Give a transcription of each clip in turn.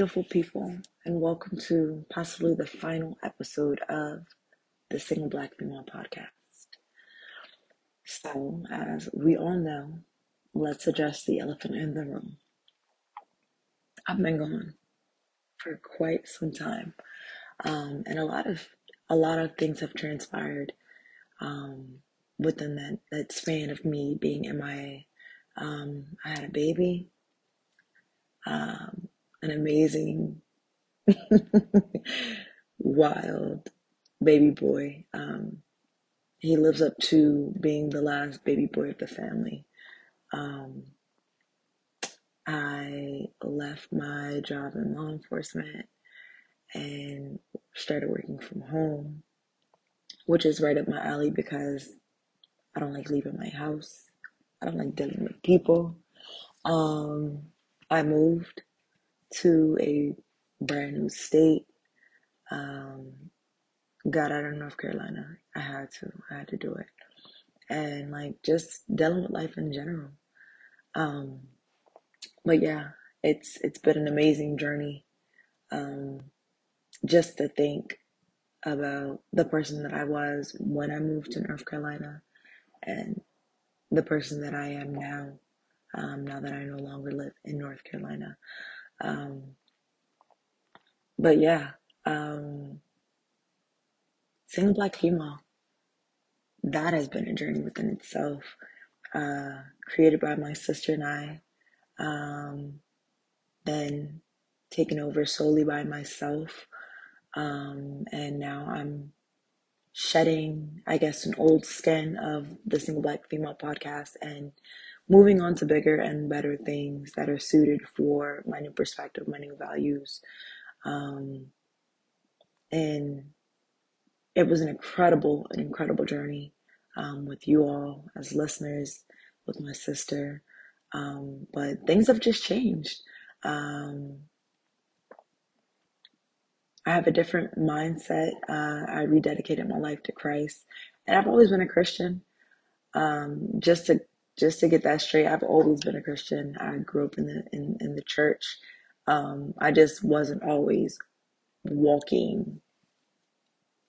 Beautiful people, and welcome to possibly the final episode of the Single Black Female Podcast. So, as we all know, let's address the elephant in the room. I've been gone for quite some time, um, and a lot of a lot of things have transpired um, within that that span of me being MIA. Um, I had a baby. Um, an amazing, wild baby boy. Um, he lives up to being the last baby boy of the family. Um, I left my job in law enforcement and started working from home, which is right up my alley because I don't like leaving my house. I don't like dealing with people. Um, I moved to a brand new state. Um, got out of North Carolina. I had to. I had to do it. And like just dealing with life in general. Um, but yeah, it's it's been an amazing journey. Um, just to think about the person that I was when I moved to North Carolina and the person that I am now, um, now that I no longer live in North Carolina. Um, but yeah, um, single black female, that has been a journey within itself. Uh, created by my sister and I, um, then taken over solely by myself. Um, and now I'm shedding, I guess, an old skin of the single black female podcast and moving on to bigger and better things that are suited for my new perspective, my new values. Um, and it was an incredible, an incredible journey um, with you all as listeners, with my sister. Um, but things have just changed. Um, I have a different mindset. Uh, I rededicated my life to Christ, and I've always been a Christian. Um, just to just to get that straight, I've always been a Christian. I grew up in the in, in the church. Um, I just wasn't always walking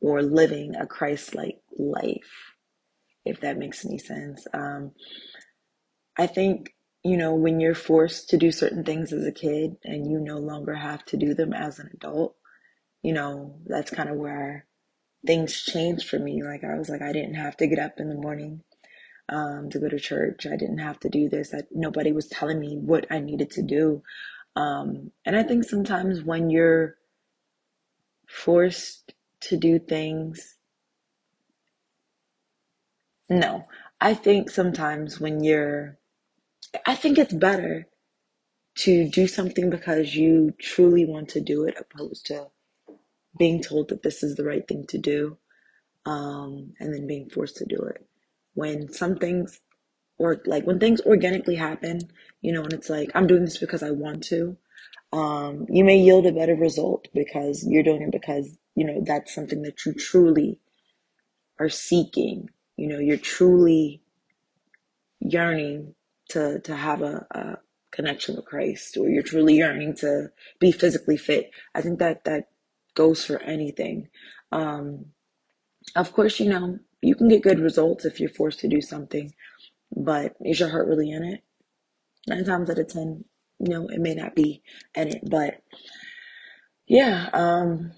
or living a Christ-like life, if that makes any sense. Um, I think you know when you're forced to do certain things as a kid and you no longer have to do them as an adult, you know that's kind of where things changed for me. Like I was like I didn't have to get up in the morning um, to go to church. I didn't have to do this. I, nobody was telling me what I needed to do. Um, and I think sometimes when you're forced to do things, no, I think sometimes when you're, I think it's better to do something because you truly want to do it opposed to being told that this is the right thing to do um, and then being forced to do it when some things or like when things organically happen, you know, and it's like I'm doing this because I want to, um, you may yield a better result because you're doing it because you know that's something that you truly are seeking. You know, you're truly yearning to to have a, a connection with Christ, or you're truly yearning to be physically fit. I think that that goes for anything. Um, of course, you know, you can get good results if you're forced to do something, but is your heart really in it? Nine times out of ten, you know, it may not be in it, but yeah, um,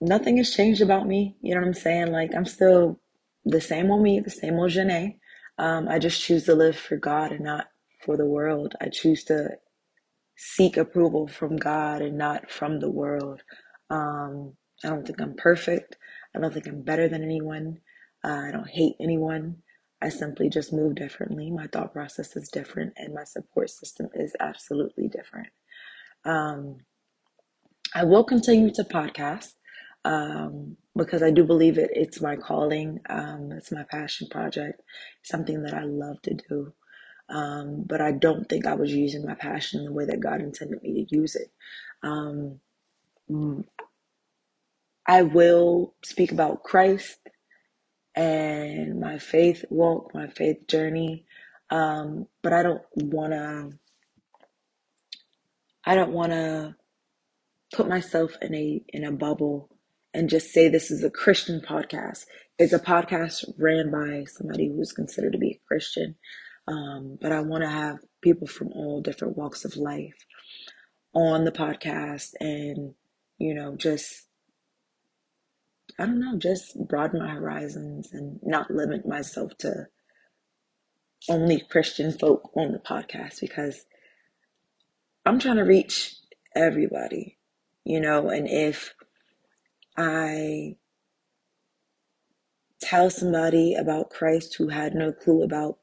nothing has changed about me. You know what I'm saying? Like I'm still the same old me, the same old Zhene. Um, I just choose to live for God and not for the world. I choose to seek approval from God and not from the world. Um, I don't think I'm perfect. I don't think I'm better than anyone. Uh, I don't hate anyone. I simply just move differently. My thought process is different, and my support system is absolutely different. Um, I will continue to podcast um, because I do believe it. It's my calling. Um, it's my passion project. Something that I love to do. Um, but I don't think I was using my passion the way that God intended me to use it. Um, I will speak about Christ and my faith walk, my faith journey. Um, but I don't want to, I don't want to put myself in a in a bubble and just say this is a Christian podcast. It's a podcast ran by somebody who's considered to be a Christian, um, but I want to have people from all different walks of life on the podcast, and you know, just I don't know, just broaden my horizons and not limit myself to only Christian folk on the podcast because I'm trying to reach everybody, you know, and if I tell somebody about Christ who had no clue about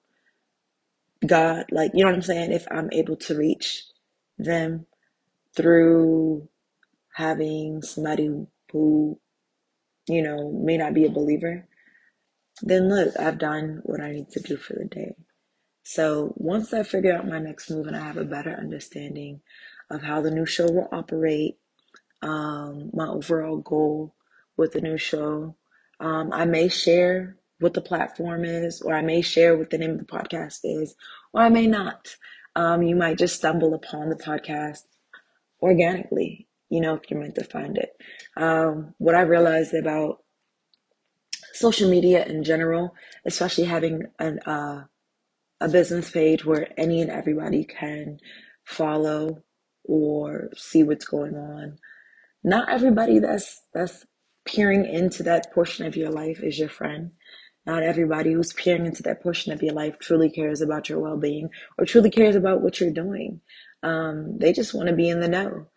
God, like, you know what I'm saying? If I'm able to reach them through having somebody who, you know, may not be a believer, then look, I've done what I need to do for the day. So once I figure out my next move and I have a better understanding of how the new show will operate, um, my overall goal with the new show, um, I may share what the platform is, or I may share what the name of the podcast is, or I may not. Um, you might just stumble upon the podcast organically, you know, if you're meant to find it. Um, what I realized about social media in general, especially having an uh, a business page where any and everybody can follow or see what's going on. Not everybody that's that's peering into that portion of your life is your friend. Not everybody who's peering into that portion of your life truly cares about your well being or truly cares about what you're doing. Um, they just want to be in the know.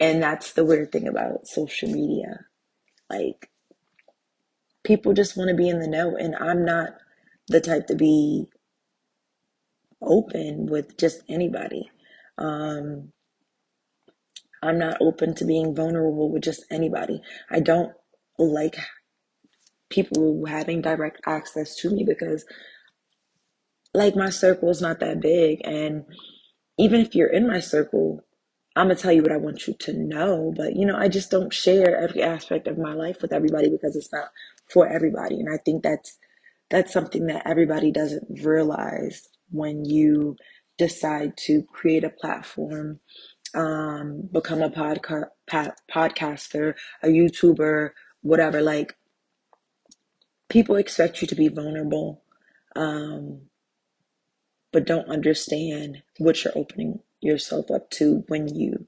And that's the weird thing about social media. Like, people just want to be in the know. And I'm not the type to be open with just anybody. Um, I'm not open to being vulnerable with just anybody. I don't like people having direct access to me because, like, my circle is not that big. And even if you're in my circle, I'm gonna tell you what I want you to know. But, you know, I just don't share every aspect of my life with everybody because it's not for everybody. And I think that's that's something that everybody doesn't realize when you decide to create a platform, um, become a podca- podcaster, a YouTuber, whatever. Like, people expect you to be vulnerable, um, but don't understand what you're opening yourself up to when you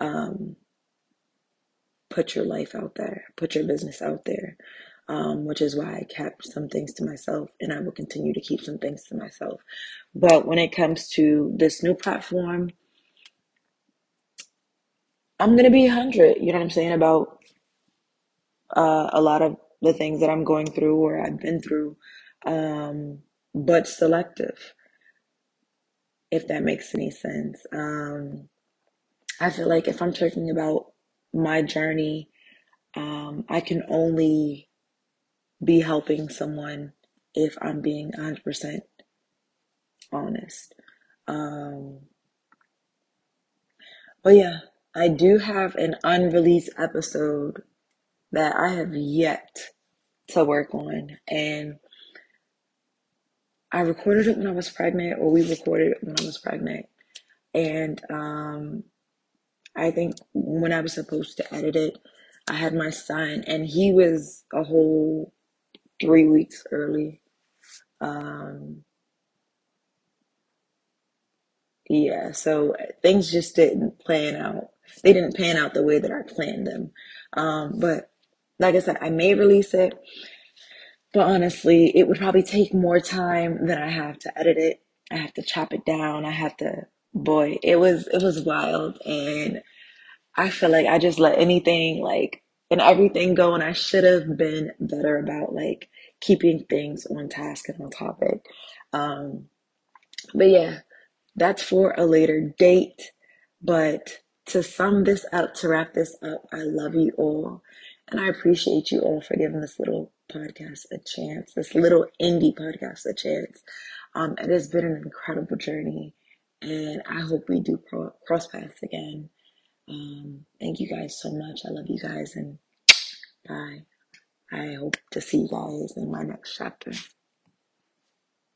um, put your life out there, put your business out there um, which is why I kept some things to myself and I will continue to keep some things to myself. But when it comes to this new platform, I'm going to be 100, you know what I'm saying, about uh, a lot of the things that I'm going through or I've been through, um, but selective, if that makes any sense. Um, I feel like if I'm talking about my journey, um, I can only be helping someone if I'm being 100% honest. Um, but yeah, I do have an unreleased episode that I have yet to work on. And I recorded it when I was pregnant, or we recorded it when I was pregnant. And um, I think when I was supposed to edit it, I had my son, and he was a whole three weeks early. Um, yeah, so things just didn't plan out. They didn't pan out the way that I planned them. Um, but like I said, I may release it, but honestly, it would probably take more time than I have to edit it. I have to chop it down. I have to, boy, it was, it was wild. And I feel like I just let anything like, and everything go. And I should have been better about like keeping things on task and on topic. Um, but yeah, that's for a later date. But to sum this up, to wrap this up, I love you all. And I appreciate you all for giving this little podcast a chance, this little indie podcast a chance. Um, it has been an incredible journey, and I hope we do cross paths again. Um, thank you guys so much. I love you guys, and bye. I hope to see you guys in my next chapter.